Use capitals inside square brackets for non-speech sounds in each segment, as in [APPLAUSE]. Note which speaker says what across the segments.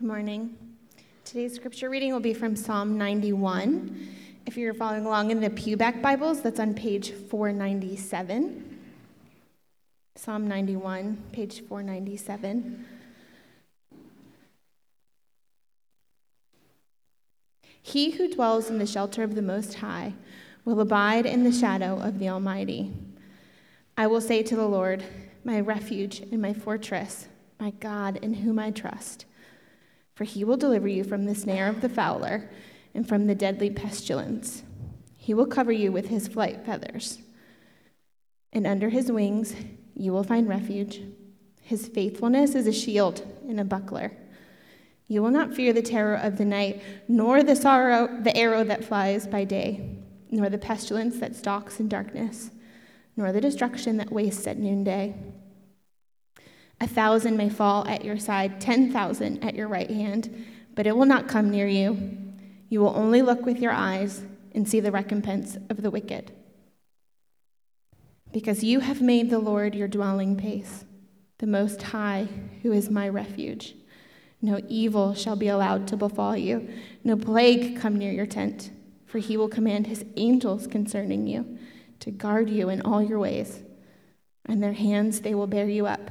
Speaker 1: Good morning. Today's scripture reading will be from Psalm 91. If you're following along in the Pewback Bibles, that's on page 497. Psalm 91, page 497. He who dwells in the shelter of the Most High will abide in the shadow of the Almighty. I will say to the Lord, my refuge and my fortress, my God in whom I trust. For he will deliver you from the snare of the fowler and from the deadly pestilence. He will cover you with his flight feathers. And under his wings you will find refuge. His faithfulness is a shield and a buckler. You will not fear the terror of the night, nor the sorrow, the arrow that flies by day, nor the pestilence that stalks in darkness, nor the destruction that wastes at noonday. A thousand may fall at your side, 10,000 at your right hand, but it will not come near you. You will only look with your eyes and see the recompense of the wicked. Because you have made the Lord your dwelling place, the Most High, who is my refuge. No evil shall be allowed to befall you, no plague come near your tent, for he will command his angels concerning you to guard you in all your ways. In their hands they will bear you up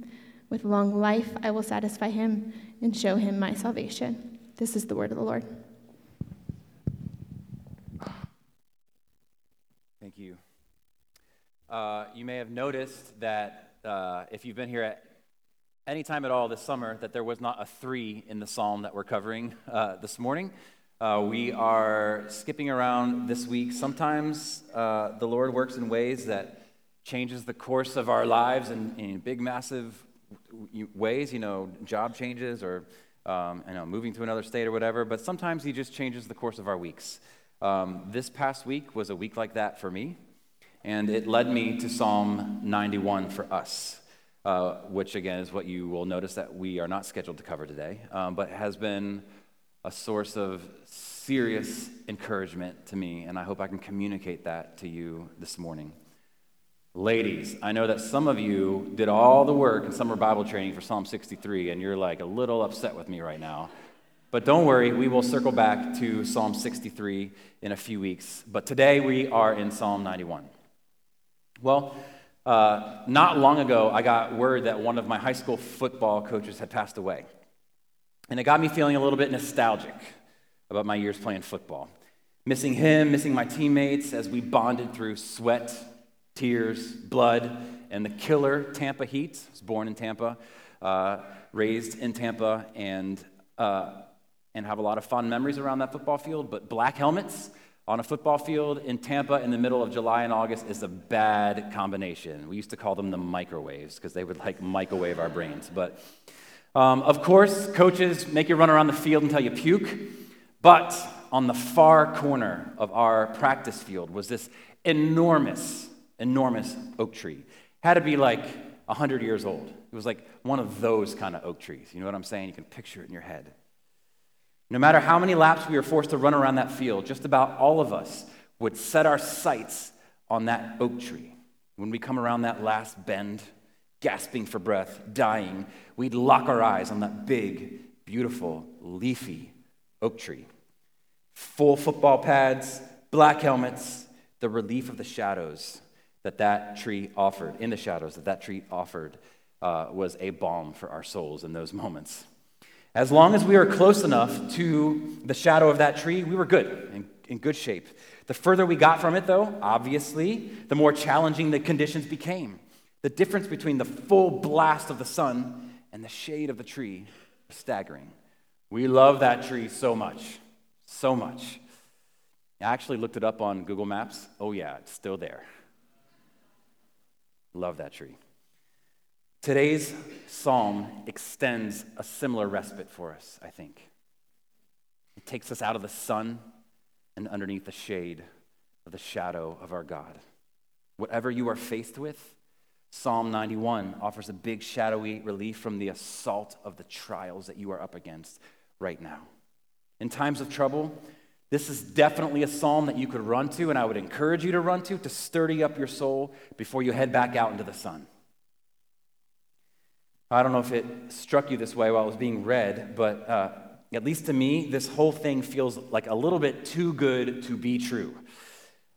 Speaker 1: With long life, I will satisfy him and show him my salvation. This is the word of the Lord.
Speaker 2: Thank you. Uh, you may have noticed that uh, if you've been here at any time at all this summer, that there was not a three in the psalm that we're covering uh, this morning. Uh, we are skipping around this week. Sometimes uh, the Lord works in ways that changes the course of our lives in, in big, massive ways, you know, job changes or um, you know, moving to another state or whatever, but sometimes he just changes the course of our weeks. Um, this past week was a week like that for me, and it led me to Psalm 91 for us, uh, which again is what you will notice that we are not scheduled to cover today, um, but has been a source of serious encouragement to me, and I hope I can communicate that to you this morning. Ladies, I know that some of you did all the work in summer Bible training for Psalm 63, and you're like a little upset with me right now. But don't worry, we will circle back to Psalm 63 in a few weeks. But today we are in Psalm 91. Well, uh, not long ago, I got word that one of my high school football coaches had passed away. And it got me feeling a little bit nostalgic about my years playing football. Missing him, missing my teammates as we bonded through sweat tears, blood, and the killer Tampa Heat. was born in Tampa, uh, raised in Tampa, and, uh, and have a lot of fond memories around that football field. But black helmets on a football field in Tampa in the middle of July and August is a bad combination. We used to call them the microwaves because they would like microwave our brains. But um, of course, coaches make you run around the field until you puke. But on the far corner of our practice field was this enormous enormous oak tree. Had to be like 100 years old. It was like one of those kind of oak trees. You know what I'm saying? You can picture it in your head. No matter how many laps we were forced to run around that field, just about all of us would set our sights on that oak tree. When we come around that last bend, gasping for breath, dying, we'd lock our eyes on that big, beautiful, leafy oak tree. Full football pads, black helmets, the relief of the shadows that that tree offered, in the shadows that that tree offered, uh, was a balm for our souls in those moments. As long as we were close enough to the shadow of that tree, we were good, in, in good shape. The further we got from it, though, obviously, the more challenging the conditions became. The difference between the full blast of the sun and the shade of the tree was staggering. We love that tree so much, so much. I actually looked it up on Google Maps. Oh, yeah, it's still there. Love that tree. Today's psalm extends a similar respite for us, I think. It takes us out of the sun and underneath the shade of the shadow of our God. Whatever you are faced with, Psalm 91 offers a big shadowy relief from the assault of the trials that you are up against right now. In times of trouble, this is definitely a psalm that you could run to, and I would encourage you to run to to sturdy up your soul before you head back out into the sun. I don't know if it struck you this way while it was being read, but uh, at least to me, this whole thing feels like a little bit too good to be true.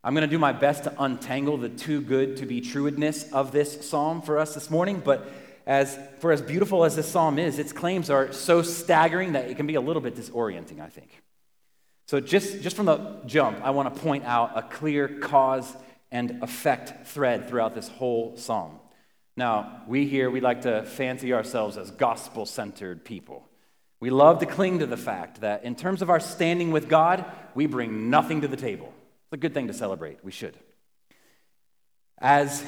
Speaker 2: I'm going to do my best to untangle the too good to be trueness of this psalm for us this morning, but as for as beautiful as this psalm is, its claims are so staggering that it can be a little bit disorienting, I think. So, just, just from the jump, I want to point out a clear cause and effect thread throughout this whole psalm. Now, we here, we like to fancy ourselves as gospel centered people. We love to cling to the fact that in terms of our standing with God, we bring nothing to the table. It's a good thing to celebrate. We should. As,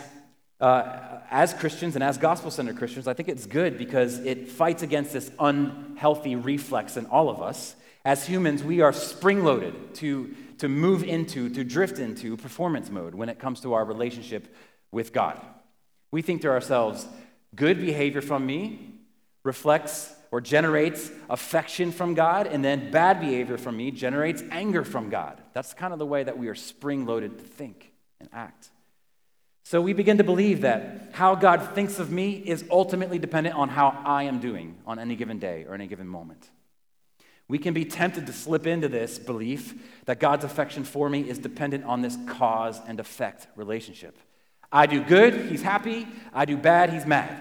Speaker 2: uh, as Christians and as gospel centered Christians, I think it's good because it fights against this unhealthy reflex in all of us. As humans, we are spring loaded to, to move into, to drift into performance mode when it comes to our relationship with God. We think to ourselves, good behavior from me reflects or generates affection from God, and then bad behavior from me generates anger from God. That's kind of the way that we are spring loaded to think and act. So we begin to believe that how God thinks of me is ultimately dependent on how I am doing on any given day or any given moment. We can be tempted to slip into this belief that God's affection for me is dependent on this cause and effect relationship. I do good, he's happy. I do bad, he's mad.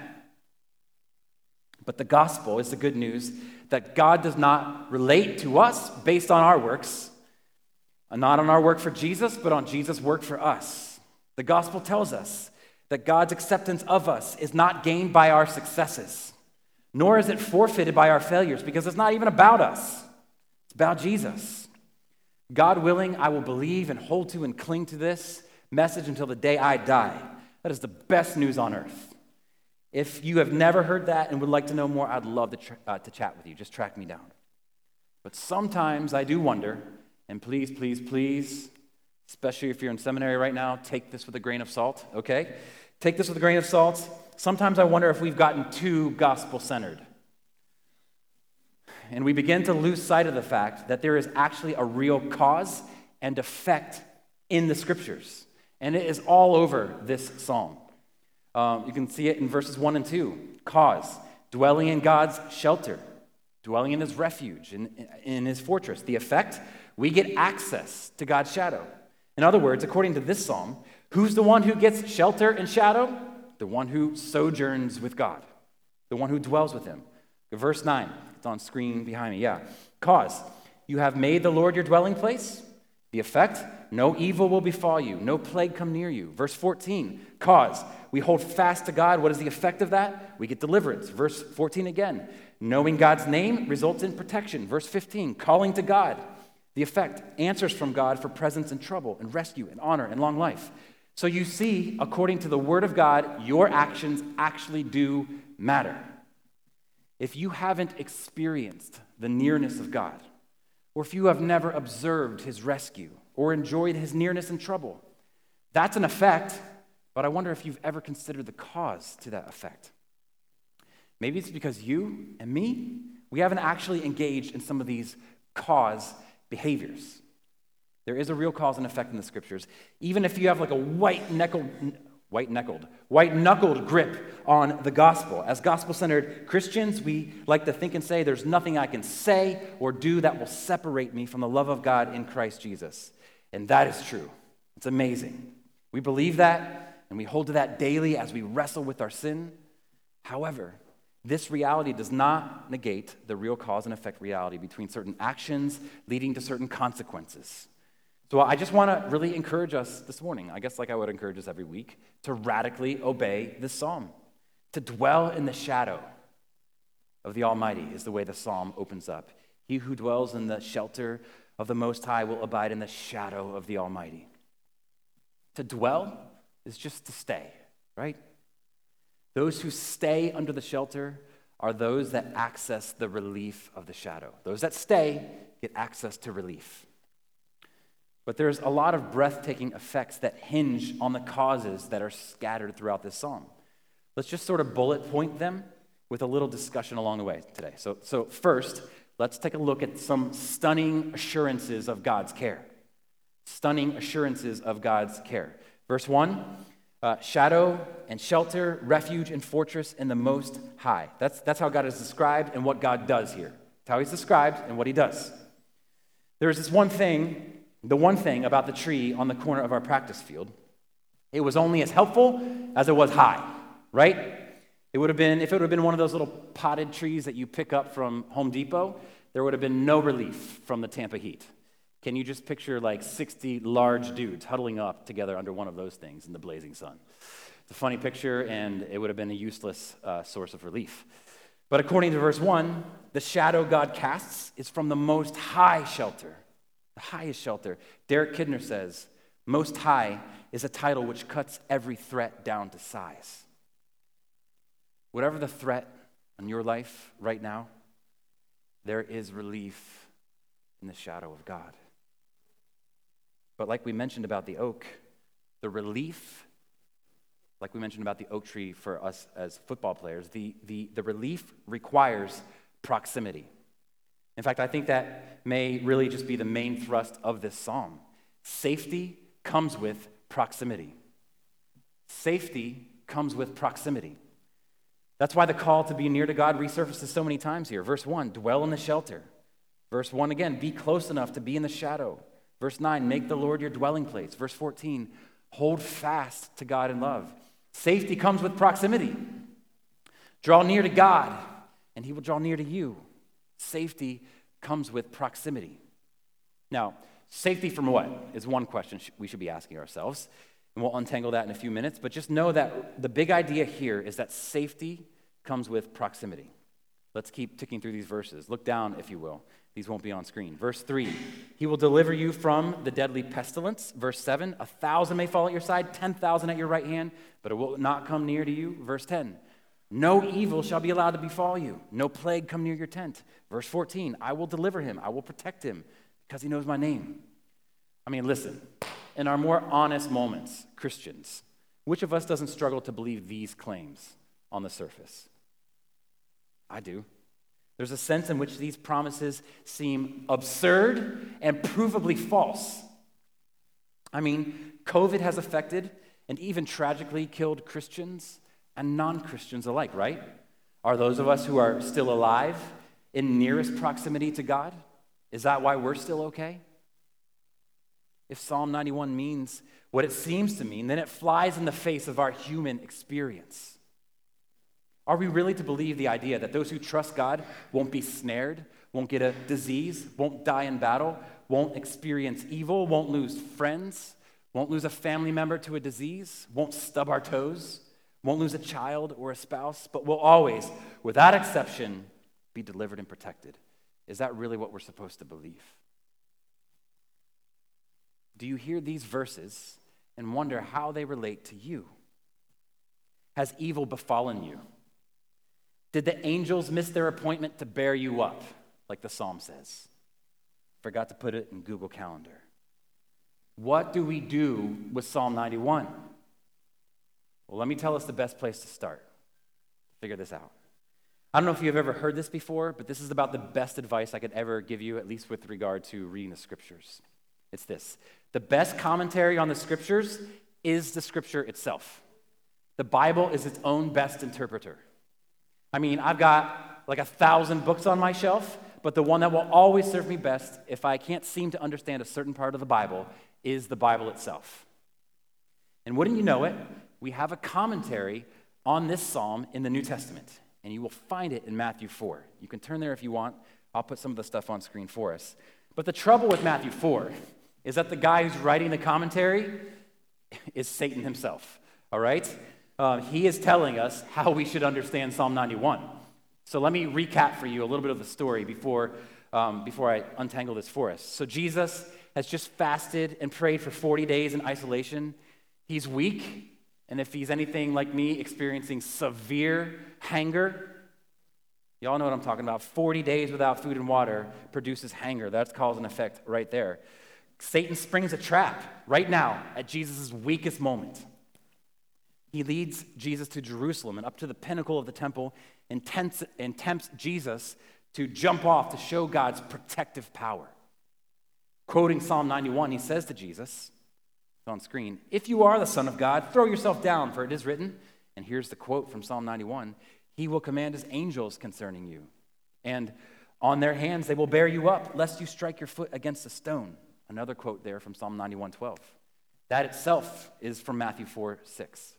Speaker 2: But the gospel is the good news that God does not relate to us based on our works, not on our work for Jesus, but on Jesus' work for us. The gospel tells us that God's acceptance of us is not gained by our successes, nor is it forfeited by our failures, because it's not even about us, it's about Jesus. God willing, I will believe and hold to and cling to this message until the day I die. That is the best news on earth. If you have never heard that and would like to know more, I'd love to, tra- uh, to chat with you. Just track me down. But sometimes I do wonder, and please, please, please, especially if you're in seminary right now, take this with a grain of salt, okay? Take this with a grain of salt. Sometimes I wonder if we've gotten too gospel centered. And we begin to lose sight of the fact that there is actually a real cause and effect in the scriptures. And it is all over this psalm. Um, you can see it in verses 1 and 2. Cause, dwelling in God's shelter, dwelling in his refuge, in, in his fortress. The effect, we get access to God's shadow. In other words, according to this psalm, who's the one who gets shelter and shadow? The one who sojourns with God, the one who dwells with him. Verse 9, it's on screen behind me. Yeah. Cause, you have made the Lord your dwelling place. The effect, no evil will befall you, no plague come near you. Verse 14, cause. We hold fast to God. What is the effect of that? We get deliverance. Verse 14 again, knowing God's name results in protection. Verse 15, calling to God. The effect, answers from God for presence and trouble and rescue and honor and long life. So you see, according to the Word of God, your actions actually do matter. If you haven't experienced the nearness of God, or if you have never observed his rescue or enjoyed his nearness in trouble. That's an effect, but I wonder if you've ever considered the cause to that effect. Maybe it's because you and me, we haven't actually engaged in some of these cause behaviors. There is a real cause and effect in the scriptures. Even if you have like a white knuckled, white knuckled, white knuckled grip on the gospel. As gospel centered Christians, we like to think and say, there's nothing I can say or do that will separate me from the love of God in Christ Jesus. And that is true. It's amazing. We believe that and we hold to that daily as we wrestle with our sin. However, this reality does not negate the real cause and effect reality between certain actions leading to certain consequences. So I just want to really encourage us this morning, I guess like I would encourage us every week, to radically obey this psalm. To dwell in the shadow of the Almighty is the way the psalm opens up. He who dwells in the shelter of the Most High will abide in the shadow of the Almighty. To dwell is just to stay, right? Those who stay under the shelter are those that access the relief of the shadow. Those that stay get access to relief. But there's a lot of breathtaking effects that hinge on the causes that are scattered throughout this psalm. Let's just sort of bullet point them with a little discussion along the way today. So, so first, let's take a look at some stunning assurances of God's care. Stunning assurances of God's care. Verse 1 uh, shadow and shelter, refuge and fortress in the Most High. That's, that's how God is described and what God does here. That's how He's described and what He does. There's this one thing the one thing about the tree on the corner of our practice field, it was only as helpful as it was high, right? It would have been, if it would have been one of those little potted trees that you pick up from Home Depot, there would have been no relief from the Tampa heat. Can you just picture like 60 large dudes huddling up together under one of those things in the blazing sun? It's a funny picture, and it would have been a useless uh, source of relief. But according to verse 1, the shadow God casts is from the most high shelter the highest shelter. Derek Kidner says, Most High is a title which cuts every threat down to size. Whatever the threat on your life right now, there is relief in the shadow of God. But like we mentioned about the oak, the relief, like we mentioned about the oak tree for us as football players, the, the, the relief requires proximity. In fact, I think that may really just be the main thrust of this psalm. Safety comes with proximity. Safety comes with proximity. That's why the call to be near to God resurfaces so many times here. Verse 1, dwell in the shelter. Verse 1 again, be close enough to be in the shadow. Verse 9, make the Lord your dwelling place. Verse 14, hold fast to God in love. Safety comes with proximity. Draw near to God, and he will draw near to you. Safety comes with proximity. Now, safety from what is one question we should be asking ourselves. And we'll untangle that in a few minutes. But just know that the big idea here is that safety comes with proximity. Let's keep ticking through these verses. Look down, if you will. These won't be on screen. Verse 3 He will deliver you from the deadly pestilence. Verse 7 A thousand may fall at your side, 10,000 at your right hand, but it will not come near to you. Verse 10 no evil shall be allowed to befall you. No plague come near your tent. Verse 14, I will deliver him. I will protect him because he knows my name. I mean, listen, in our more honest moments, Christians, which of us doesn't struggle to believe these claims on the surface? I do. There's a sense in which these promises seem absurd and provably false. I mean, COVID has affected and even tragically killed Christians and non Christians alike, right? Are those of us who are still alive in nearest proximity to God? Is that why we're still okay? If Psalm 91 means what it seems to mean, then it flies in the face of our human experience. Are we really to believe the idea that those who trust God won't be snared, won't get a disease, won't die in battle, won't experience evil, won't lose friends, won't lose a family member to a disease, won't stub our toes? Won't lose a child or a spouse, but will always, without exception, be delivered and protected. Is that really what we're supposed to believe? Do you hear these verses and wonder how they relate to you? Has evil befallen you? Did the angels miss their appointment to bear you up, like the psalm says? Forgot to put it in Google Calendar. What do we do with Psalm 91? Well, let me tell us the best place to start. Figure this out. I don't know if you've ever heard this before, but this is about the best advice I could ever give you, at least with regard to reading the scriptures. It's this the best commentary on the scriptures is the scripture itself. The Bible is its own best interpreter. I mean, I've got like a thousand books on my shelf, but the one that will always serve me best if I can't seem to understand a certain part of the Bible is the Bible itself. And wouldn't you know it, we have a commentary on this psalm in the New Testament, and you will find it in Matthew 4. You can turn there if you want. I'll put some of the stuff on screen for us. But the trouble with Matthew 4 is that the guy who's writing the commentary is Satan himself, all right? Uh, he is telling us how we should understand Psalm 91. So let me recap for you a little bit of the story before, um, before I untangle this for us. So Jesus has just fasted and prayed for 40 days in isolation. He's weak, and if he's anything like me, experiencing severe hunger, y'all know what I'm talking about. 40 days without food and water produces hunger. That's cause and effect right there. Satan springs a trap right now at Jesus' weakest moment. He leads Jesus to Jerusalem and up to the pinnacle of the temple and tempts, and tempts Jesus to jump off to show God's protective power. Quoting Psalm 91, he says to Jesus, on screen, If you are the Son of God, throw yourself down, for it is written, and here's the quote from Psalm 91 He will command His angels concerning you, and on their hands they will bear you up, lest you strike your foot against a stone. Another quote there from Psalm 91 12. That itself is from Matthew 4 6.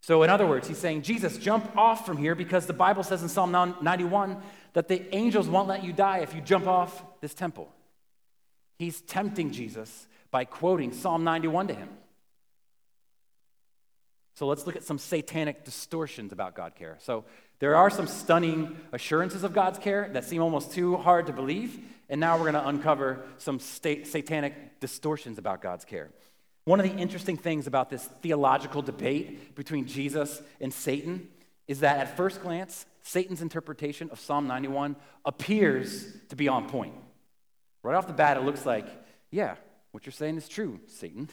Speaker 2: So, in other words, he's saying, Jesus, jump off from here because the Bible says in Psalm 91 that the angels won't let you die if you jump off this temple. He's tempting Jesus by quoting Psalm 91 to him. So let's look at some satanic distortions about God care. So there are some stunning assurances of God's care that seem almost too hard to believe, and now we're going to uncover some satanic distortions about God's care. One of the interesting things about this theological debate between Jesus and Satan is that at first glance, Satan's interpretation of Psalm 91 appears to be on point. Right off the bat, it looks like, yeah, what you're saying is true, Satan.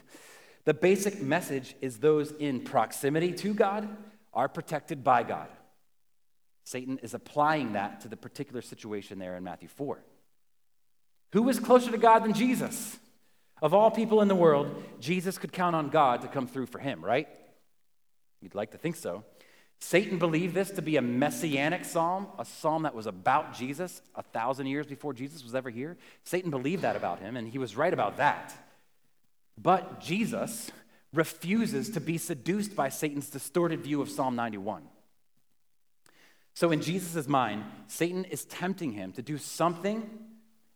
Speaker 2: The basic message is those in proximity to God are protected by God. Satan is applying that to the particular situation there in Matthew 4. Who is closer to God than Jesus? Of all people in the world, Jesus could count on God to come through for him, right? You'd like to think so. Satan believed this to be a messianic psalm, a psalm that was about Jesus a thousand years before Jesus was ever here. Satan believed that about him, and he was right about that. But Jesus refuses to be seduced by Satan's distorted view of Psalm 91. So, in Jesus' mind, Satan is tempting him to do something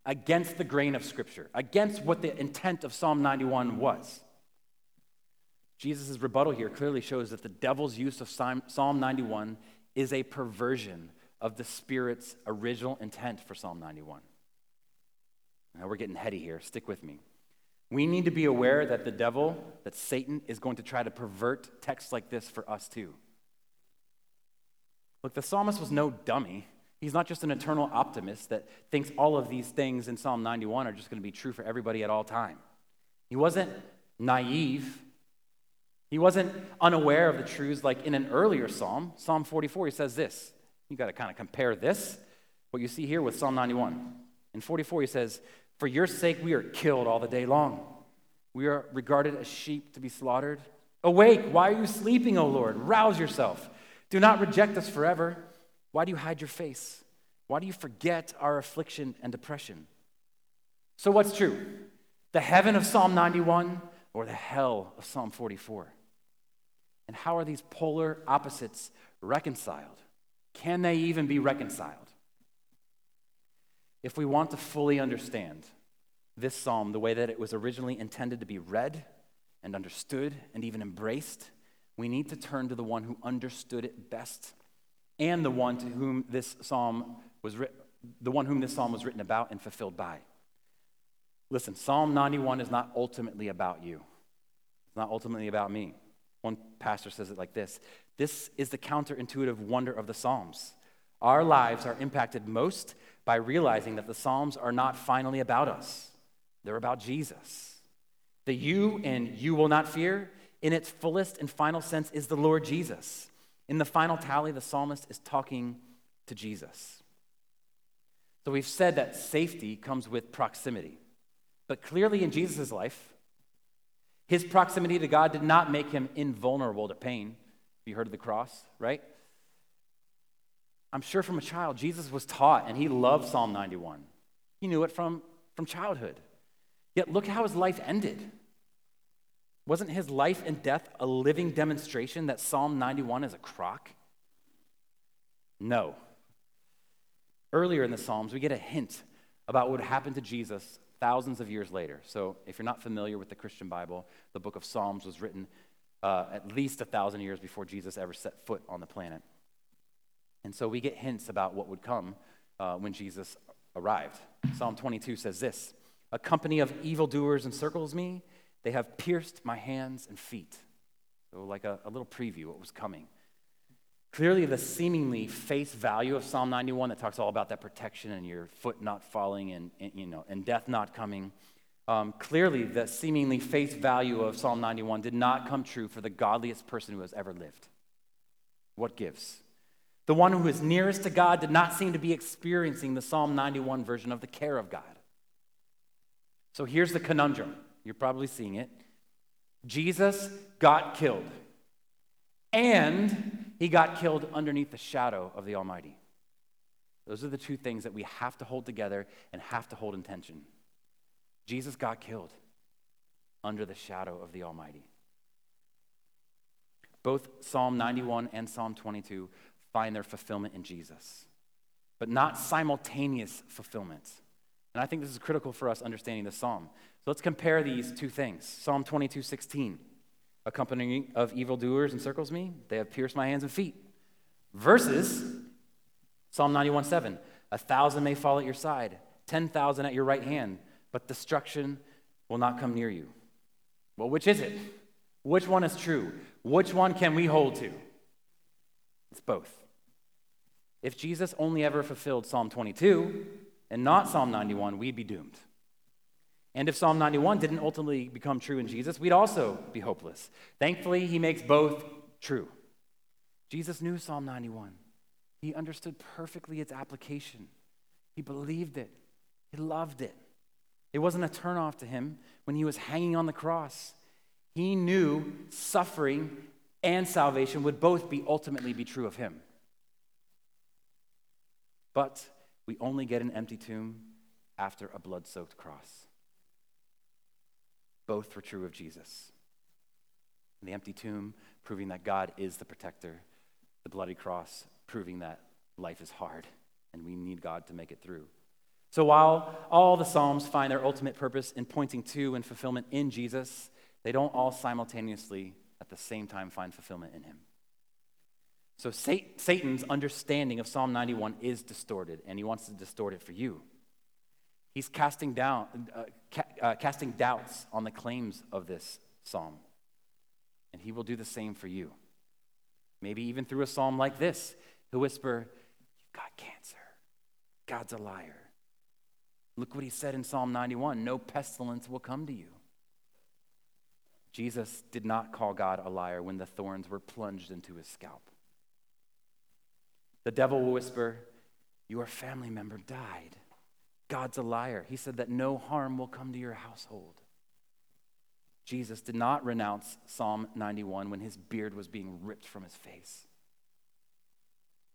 Speaker 2: against the grain of Scripture, against what the intent of Psalm 91 was. Jesus' rebuttal here clearly shows that the devil's use of Psalm 91 is a perversion of the Spirit's original intent for Psalm 91. Now we're getting heady here. Stick with me. We need to be aware that the devil, that Satan, is going to try to pervert texts like this for us too. Look, the psalmist was no dummy. He's not just an eternal optimist that thinks all of these things in Psalm 91 are just going to be true for everybody at all time. He wasn't naive. He wasn't unaware of the truths like in an earlier psalm, Psalm 44, he says this. You got to kind of compare this, what you see here, with Psalm 91. In 44, he says, For your sake we are killed all the day long. We are regarded as sheep to be slaughtered. Awake, why are you sleeping, O Lord? Rouse yourself. Do not reject us forever. Why do you hide your face? Why do you forget our affliction and depression? So, what's true? The heaven of Psalm 91 or the hell of Psalm 44? And how are these polar opposites reconciled? Can they even be reconciled? If we want to fully understand this psalm the way that it was originally intended to be read and understood and even embraced, we need to turn to the one who understood it best and the one to whom this psalm was written, the one whom this psalm was written about and fulfilled by. Listen, Psalm 91 is not ultimately about you. It's not ultimately about me. One pastor says it like this This is the counterintuitive wonder of the Psalms. Our lives are impacted most by realizing that the Psalms are not finally about us, they're about Jesus. The you and you will not fear in its fullest and final sense is the Lord Jesus. In the final tally, the psalmist is talking to Jesus. So we've said that safety comes with proximity. But clearly in Jesus' life, his proximity to God did not make him invulnerable to pain. You heard of the cross, right? I'm sure from a child, Jesus was taught and he loved Psalm 91. He knew it from, from childhood. Yet look how his life ended. Wasn't his life and death a living demonstration that Psalm 91 is a crock? No. Earlier in the Psalms, we get a hint about what happened to Jesus thousands of years later. So, if you're not familiar with the Christian Bible, the book of Psalms was written uh, at least a thousand years before Jesus ever set foot on the planet. And so, we get hints about what would come uh, when Jesus arrived. Psalm 22 says this A company of evildoers encircles me they have pierced my hands and feet. So, like a, a little preview what was coming. Clearly, the seemingly face value of Psalm 91 that talks all about that protection and your foot not falling and, and you know, and death not coming. Um, clearly, the seemingly face value of Psalm 91 did not come true for the godliest person who has ever lived. What gives? The one who is nearest to God did not seem to be experiencing the Psalm 91 version of the care of God. So here's the conundrum. You're probably seeing it. Jesus got killed, and he got killed underneath the shadow of the Almighty. Those are the two things that we have to hold together and have to hold in tension. Jesus got killed under the shadow of the Almighty. Both Psalm 91 and Psalm 22 find their fulfillment in Jesus, but not simultaneous fulfillment. And I think this is critical for us understanding the psalm. So let's compare these two things. Psalm 22, 16. A company of evildoers encircles me, they have pierced my hands and feet. Versus Psalm 91, 7. A thousand may fall at your side, 10,000 at your right hand, but destruction will not come near you. Well, which is it? Which one is true? Which one can we hold to? It's both. If Jesus only ever fulfilled Psalm 22 and not Psalm 91, we'd be doomed. And if Psalm 91 didn't ultimately become true in Jesus, we'd also be hopeless. Thankfully, he makes both true. Jesus knew Psalm 91. He understood perfectly its application. He believed it. He loved it. It wasn't a turnoff to him when he was hanging on the cross. He knew suffering and salvation would both be ultimately be true of him. But we only get an empty tomb after a blood soaked cross. Both were true of Jesus. The empty tomb proving that God is the protector, the bloody cross proving that life is hard and we need God to make it through. So while all the Psalms find their ultimate purpose in pointing to and fulfillment in Jesus, they don't all simultaneously at the same time find fulfillment in him. So Satan's understanding of Psalm 91 is distorted, and he wants to distort it for you. He's casting, down, uh, ca- uh, casting doubts on the claims of this psalm, and he will do the same for you. Maybe even through a psalm like this, he'll whisper, You've got cancer. God's a liar. Look what he said in Psalm 91 no pestilence will come to you. Jesus did not call God a liar when the thorns were plunged into his scalp. The devil will whisper, Your family member died. God's a liar. He said that no harm will come to your household. Jesus did not renounce Psalm 91 when his beard was being ripped from his face.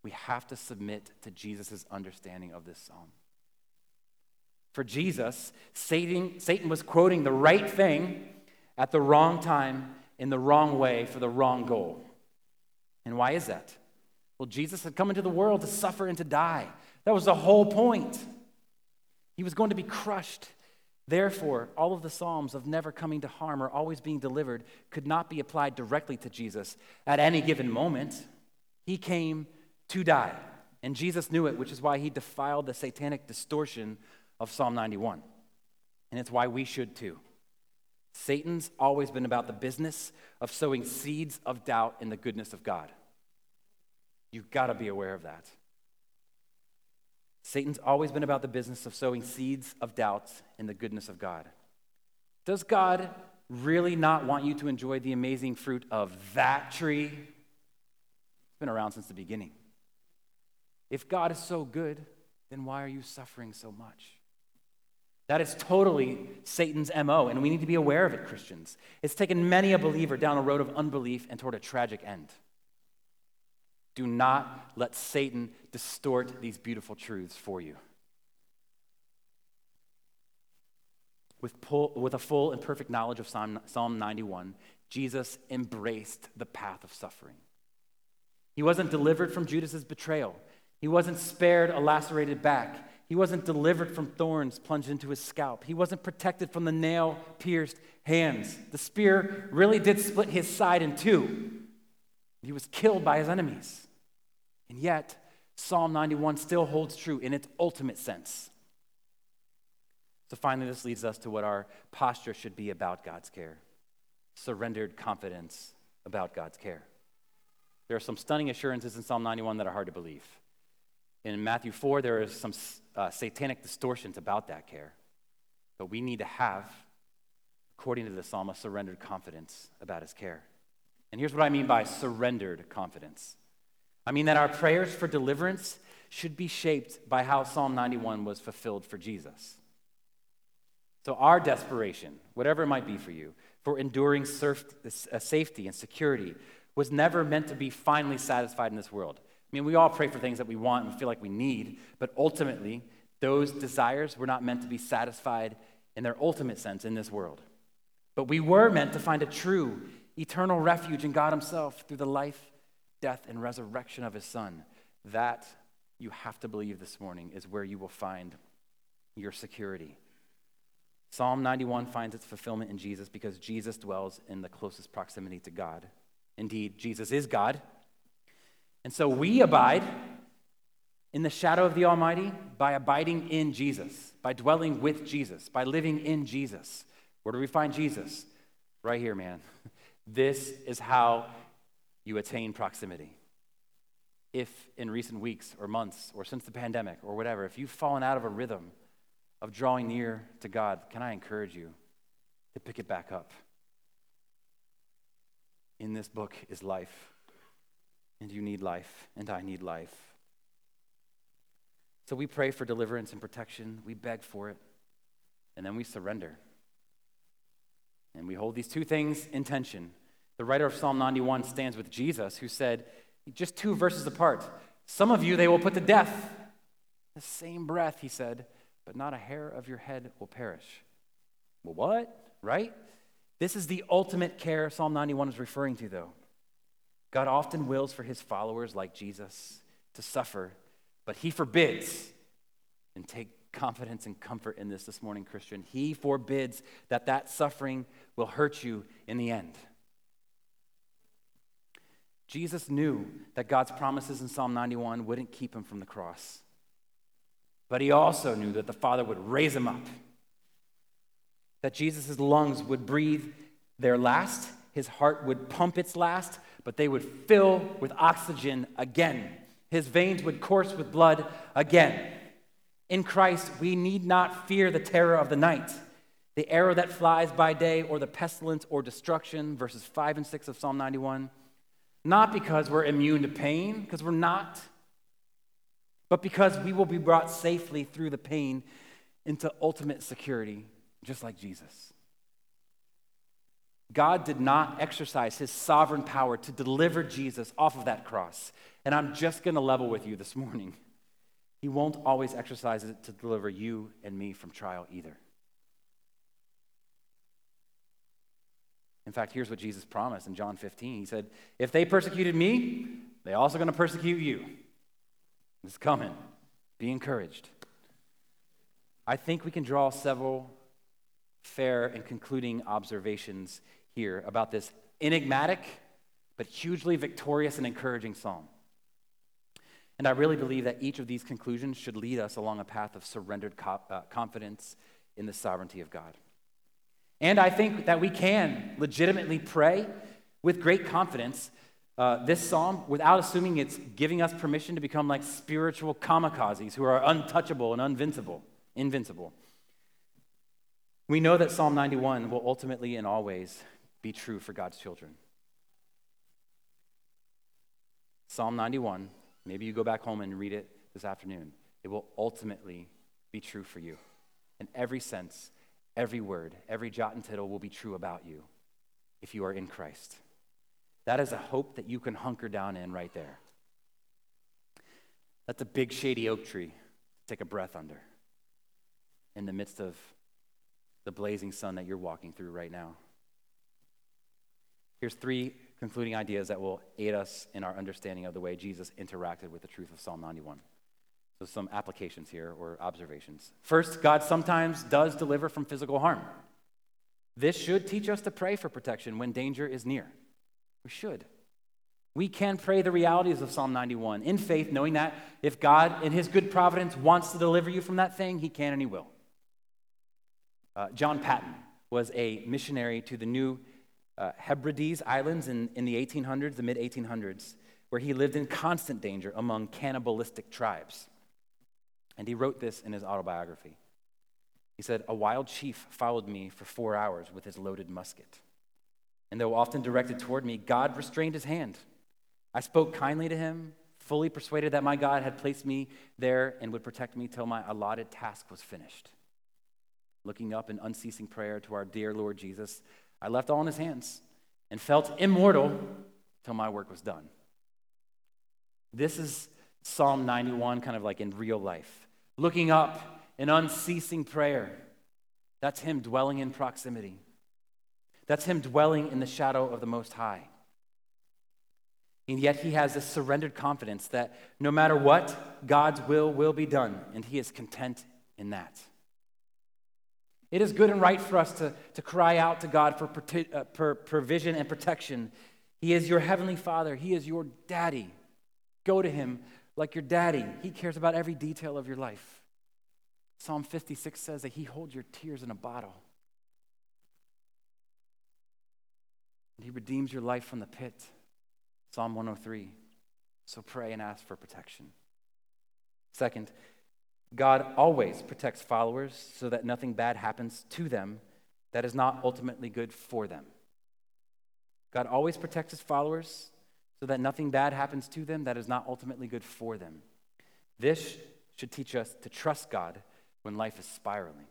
Speaker 2: We have to submit to Jesus' understanding of this psalm. For Jesus, Satan, Satan was quoting the right thing at the wrong time in the wrong way for the wrong goal. And why is that? Well, Jesus had come into the world to suffer and to die. That was the whole point. He was going to be crushed. Therefore, all of the Psalms of never coming to harm or always being delivered could not be applied directly to Jesus at any given moment. He came to die. And Jesus knew it, which is why he defiled the satanic distortion of Psalm 91. And it's why we should too. Satan's always been about the business of sowing seeds of doubt in the goodness of God. You've got to be aware of that. Satan's always been about the business of sowing seeds of doubt in the goodness of God. Does God really not want you to enjoy the amazing fruit of that tree? It's been around since the beginning. If God is so good, then why are you suffering so much? That is totally Satan's MO, and we need to be aware of it, Christians. It's taken many a believer down a road of unbelief and toward a tragic end. Do not let Satan distort these beautiful truths for you. With, pull, with a full and perfect knowledge of Psalm, Psalm 91, Jesus embraced the path of suffering. He wasn't delivered from Judas's betrayal. He wasn't spared a lacerated back. He wasn't delivered from thorns plunged into his scalp. He wasn't protected from the nail pierced hands. The spear really did split his side in two. He was killed by his enemies. And yet, Psalm 91 still holds true in its ultimate sense. So, finally, this leads us to what our posture should be about God's care surrendered confidence about God's care. There are some stunning assurances in Psalm 91 that are hard to believe. In Matthew 4, there are some uh, satanic distortions about that care. but we need to have, according to the psalm, a surrendered confidence about his care. And here's what I mean by surrendered confidence I mean that our prayers for deliverance should be shaped by how Psalm 91 was fulfilled for Jesus. So, our desperation, whatever it might be for you, for enduring uh, safety and security was never meant to be finally satisfied in this world. I mean, we all pray for things that we want and feel like we need, but ultimately, those desires were not meant to be satisfied in their ultimate sense in this world. But we were meant to find a true, eternal refuge in God Himself through the life, death, and resurrection of His Son. That, you have to believe this morning, is where you will find your security. Psalm 91 finds its fulfillment in Jesus because Jesus dwells in the closest proximity to God. Indeed, Jesus is God. And so we abide in the shadow of the Almighty by abiding in Jesus, by dwelling with Jesus, by living in Jesus. Where do we find Jesus? Right here, man. [LAUGHS] This is how you attain proximity. If in recent weeks or months or since the pandemic or whatever, if you've fallen out of a rhythm of drawing near to God, can I encourage you to pick it back up? In this book is life, and you need life, and I need life. So we pray for deliverance and protection, we beg for it, and then we surrender. And we hold these two things in tension. The writer of Psalm 91 stands with Jesus, who said, just two verses apart, Some of you they will put to death. The same breath, he said, but not a hair of your head will perish. Well, what? Right? This is the ultimate care Psalm 91 is referring to, though. God often wills for his followers, like Jesus, to suffer, but he forbids. And take confidence and comfort in this this morning, Christian. He forbids that that suffering will hurt you in the end. Jesus knew that God's promises in Psalm 91 wouldn't keep him from the cross. But he also knew that the Father would raise him up, that Jesus' lungs would breathe their last, his heart would pump its last, but they would fill with oxygen again. His veins would course with blood again. In Christ, we need not fear the terror of the night, the arrow that flies by day, or the pestilence or destruction, verses 5 and 6 of Psalm 91. Not because we're immune to pain, because we're not, but because we will be brought safely through the pain into ultimate security, just like Jesus. God did not exercise his sovereign power to deliver Jesus off of that cross. And I'm just going to level with you this morning. He won't always exercise it to deliver you and me from trial either. In fact, here's what Jesus promised in John 15. He said, If they persecuted me, they're also going to persecute you. It's coming. Be encouraged. I think we can draw several fair and concluding observations here about this enigmatic but hugely victorious and encouraging psalm. And I really believe that each of these conclusions should lead us along a path of surrendered uh, confidence in the sovereignty of God. And I think that we can legitimately pray with great confidence uh, this psalm without assuming it's giving us permission to become like spiritual kamikazes who are untouchable and invincible. Invincible. We know that Psalm 91 will ultimately and always be true for God's children. Psalm 91, maybe you go back home and read it this afternoon. It will ultimately be true for you. In every sense, every word, every jot and tittle will be true about you if you are in Christ. That is a hope that you can hunker down in right there. That's a big, shady oak tree to take a breath under in the midst of the blazing sun that you're walking through right now. Here's three concluding ideas that will aid us in our understanding of the way Jesus interacted with the truth of Psalm 91. So, some applications here or observations. First, God sometimes does deliver from physical harm. This should teach us to pray for protection when danger is near. We should. We can pray the realities of Psalm 91 in faith, knowing that if God, in His good providence, wants to deliver you from that thing, He can and He will. Uh, John Paton was a missionary to the New uh, Hebrides Islands in, in the 1800s, the mid 1800s, where he lived in constant danger among cannibalistic tribes. And he wrote this in his autobiography. He said, A wild chief followed me for four hours with his loaded musket. And though often directed toward me, God restrained his hand. I spoke kindly to him, fully persuaded that my God had placed me there and would protect me till my allotted task was finished. Looking up in unceasing prayer to our dear Lord Jesus, I left all in his hands and felt immortal till my work was done. This is Psalm 91, kind of like in real life. Looking up in unceasing prayer. That's him dwelling in proximity. That's him dwelling in the shadow of the Most High. And yet he has this surrendered confidence that no matter what, God's will will be done, and he is content in that. It is good and right for us to, to cry out to God for, uh, provision and protection. He is your heavenly Father, He is your daddy. Go to Him like your daddy. He cares about every detail of your life. Psalm 56 says that He holds your tears in a bottle. And he redeems your life from the pit. Psalm 103. So pray and ask for protection. Second, God always protects followers so that nothing bad happens to them that is not ultimately good for them. God always protects his followers so that nothing bad happens to them that is not ultimately good for them. This should teach us to trust God when life is spiraling.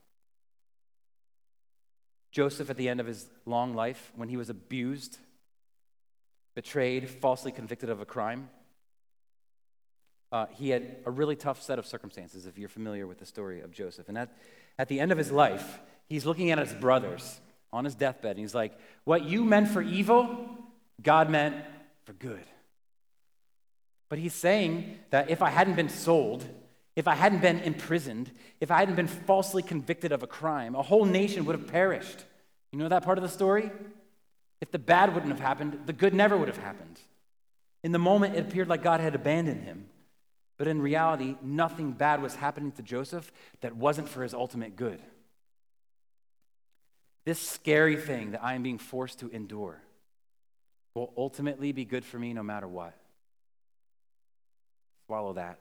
Speaker 2: Joseph, at the end of his long life, when he was abused, betrayed, falsely convicted of a crime, uh, he had a really tough set of circumstances, if you're familiar with the story of Joseph. And at, at the end of his life, he's looking at his brothers on his deathbed, and he's like, What you meant for evil, God meant for good. But he's saying that if I hadn't been sold, if I hadn't been imprisoned, if I hadn't been falsely convicted of a crime, a whole nation would have perished. You know that part of the story? If the bad wouldn't have happened, the good never would have happened. In the moment, it appeared like God had abandoned him. But in reality, nothing bad was happening to Joseph that wasn't for his ultimate good. This scary thing that I am being forced to endure will ultimately be good for me no matter what. Swallow that.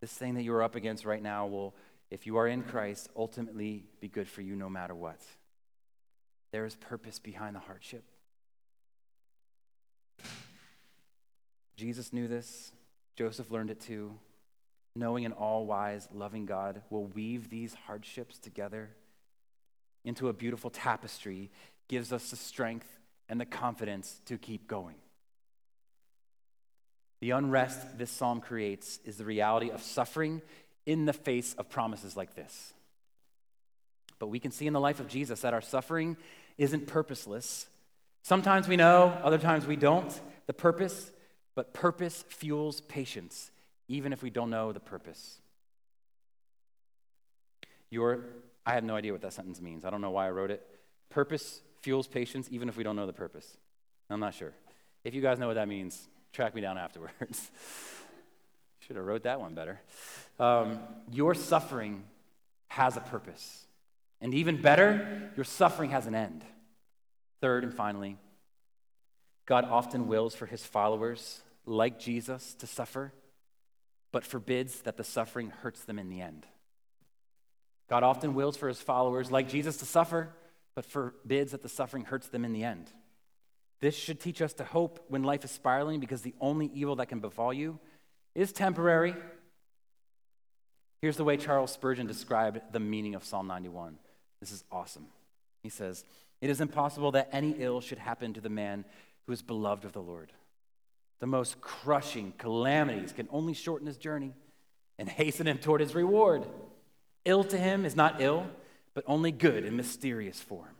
Speaker 2: This thing that you are up against right now will, if you are in Christ, ultimately be good for you no matter what. There is purpose behind the hardship. Jesus knew this. Joseph learned it too. Knowing an all wise, loving God will weave these hardships together into a beautiful tapestry, gives us the strength and the confidence to keep going. The unrest this psalm creates is the reality of suffering in the face of promises like this. But we can see in the life of Jesus that our suffering isn't purposeless. Sometimes we know, other times we don't. The purpose but purpose fuels patience, even if we don't know the purpose. Your, I have no idea what that sentence means. I don't know why I wrote it. Purpose fuels patience, even if we don't know the purpose. I'm not sure. If you guys know what that means, track me down afterwards. [LAUGHS] Should have wrote that one better. Um, your suffering has a purpose. And even better, your suffering has an end. Third and finally, God often wills for his followers like Jesus, to suffer, but forbids that the suffering hurts them in the end. God often wills for his followers, like Jesus, to suffer, but forbids that the suffering hurts them in the end. This should teach us to hope when life is spiraling because the only evil that can befall you is temporary. Here's the way Charles Spurgeon described the meaning of Psalm 91. This is awesome. He says, It is impossible that any ill should happen to the man who is beloved of the Lord. The most crushing calamities can only shorten his journey and hasten him toward his reward. Ill to him is not ill, but only good in mysterious form.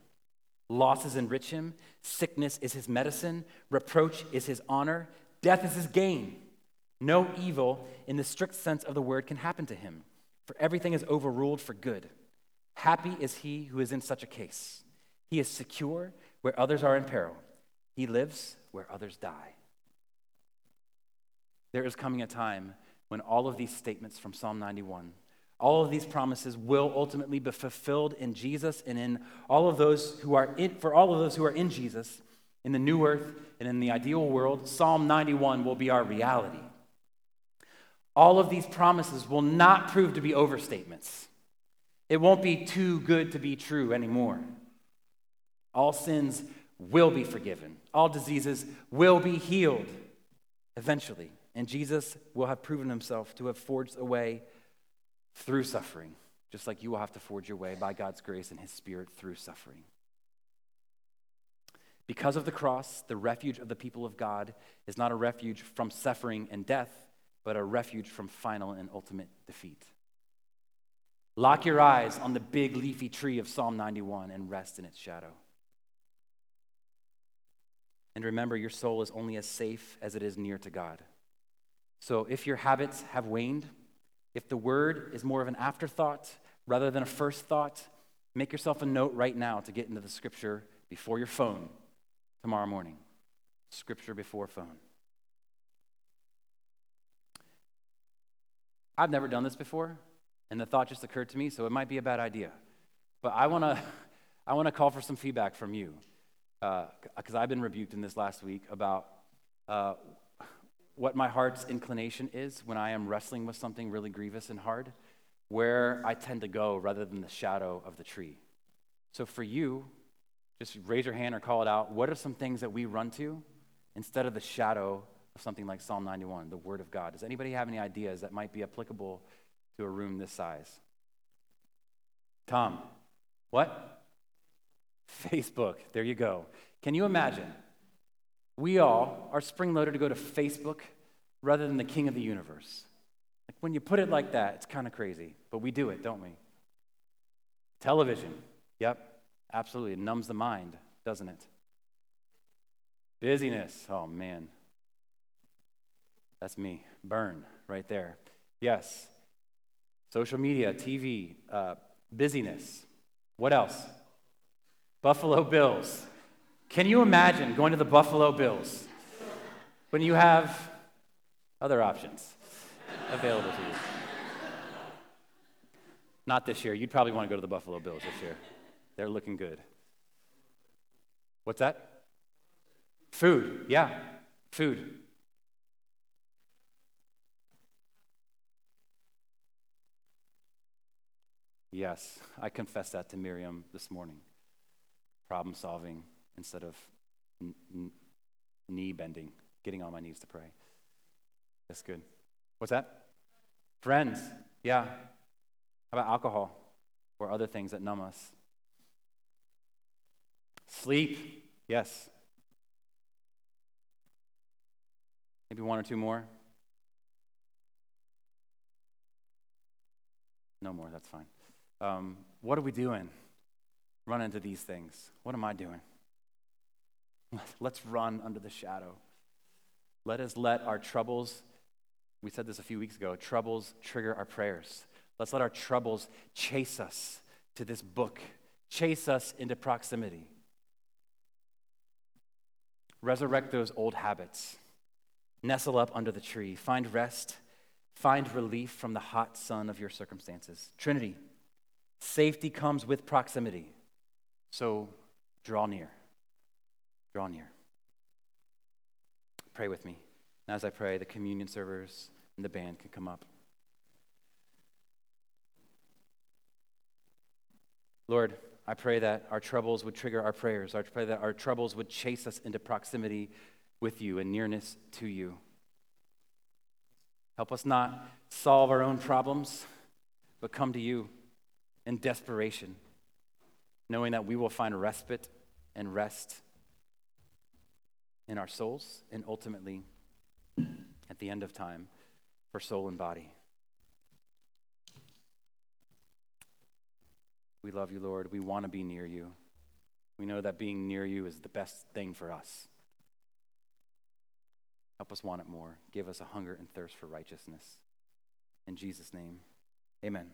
Speaker 2: Losses enrich him, sickness is his medicine, reproach is his honor, death is his gain. No evil, in the strict sense of the word, can happen to him, for everything is overruled for good. Happy is he who is in such a case. He is secure where others are in peril, he lives where others die. There is coming a time when all of these statements from Psalm 91, all of these promises will ultimately be fulfilled in Jesus and in all of those who are in, for all of those who are in Jesus, in the new earth and in the ideal world, Psalm 91 will be our reality. All of these promises will not prove to be overstatements. It won't be too good to be true anymore. All sins will be forgiven, all diseases will be healed eventually. And Jesus will have proven himself to have forged a way through suffering, just like you will have to forge your way by God's grace and his spirit through suffering. Because of the cross, the refuge of the people of God is not a refuge from suffering and death, but a refuge from final and ultimate defeat. Lock your eyes on the big leafy tree of Psalm 91 and rest in its shadow. And remember, your soul is only as safe as it is near to God. So if your habits have waned, if the word is more of an afterthought rather than a first thought, make yourself a note right now to get into the scripture before your phone tomorrow morning. Scripture before phone. I've never done this before, and the thought just occurred to me, so it might be a bad idea. But I want to [LAUGHS] I want to call for some feedback from you, because uh, I've been rebuked in this last week about uh, what my heart's inclination is when I am wrestling with something really grievous and hard, where I tend to go rather than the shadow of the tree. So for you, just raise your hand or call it out. What are some things that we run to instead of the shadow of something like Psalm 91, the Word of God? Does anybody have any ideas that might be applicable to a room this size? Tom, what? [LAUGHS] Facebook. There you go. Can you imagine? We all are spring loaded to go to Facebook rather than the King of the universe. Like when you put it like that, it's kind of crazy, but we do it, don't we? Television. Yep. Absolutely. It numbs the mind, doesn't it? Busyness. Oh, man. That's me. Burn right there. Yes. Social media, TV, uh, busyness. What else? Buffalo Bills. Can you imagine going to the Buffalo Bills when you have other options available to you? Not this year. You'd probably want to go to the Buffalo Bills this year. They're looking good. What's that? Food. Yeah, food. Yes, I confessed that to Miriam this morning. Problem solving instead of n- n- knee bending, getting on my knees to pray. That's good. What's that? Friends. Yeah. How about alcohol or other things that numb us? Sleep, yes. Maybe one or two more. No more, that's fine. Um, what are we doing? Run into these things. What am I doing? Let's run under the shadow. Let us let our troubles, we said this a few weeks ago, troubles trigger our prayers. Let's let our troubles chase us to this book, chase us into proximity. Resurrect those old habits. Nestle up under the tree. Find rest. Find relief from the hot sun of your circumstances. Trinity, safety comes with proximity. So draw near. Draw near. Pray with me. And as I pray, the communion servers and the band can come up. Lord, I pray that our troubles would trigger our prayers. I pray that our troubles would chase us into proximity with you and nearness to you. Help us not solve our own problems, but come to you in desperation, knowing that we will find respite and rest in our souls and ultimately at the end of time for soul and body. We love you, Lord. We want to be near you. We know that being near you is the best thing for us. Help us want it more. Give us a hunger and thirst for righteousness. In Jesus' name, amen.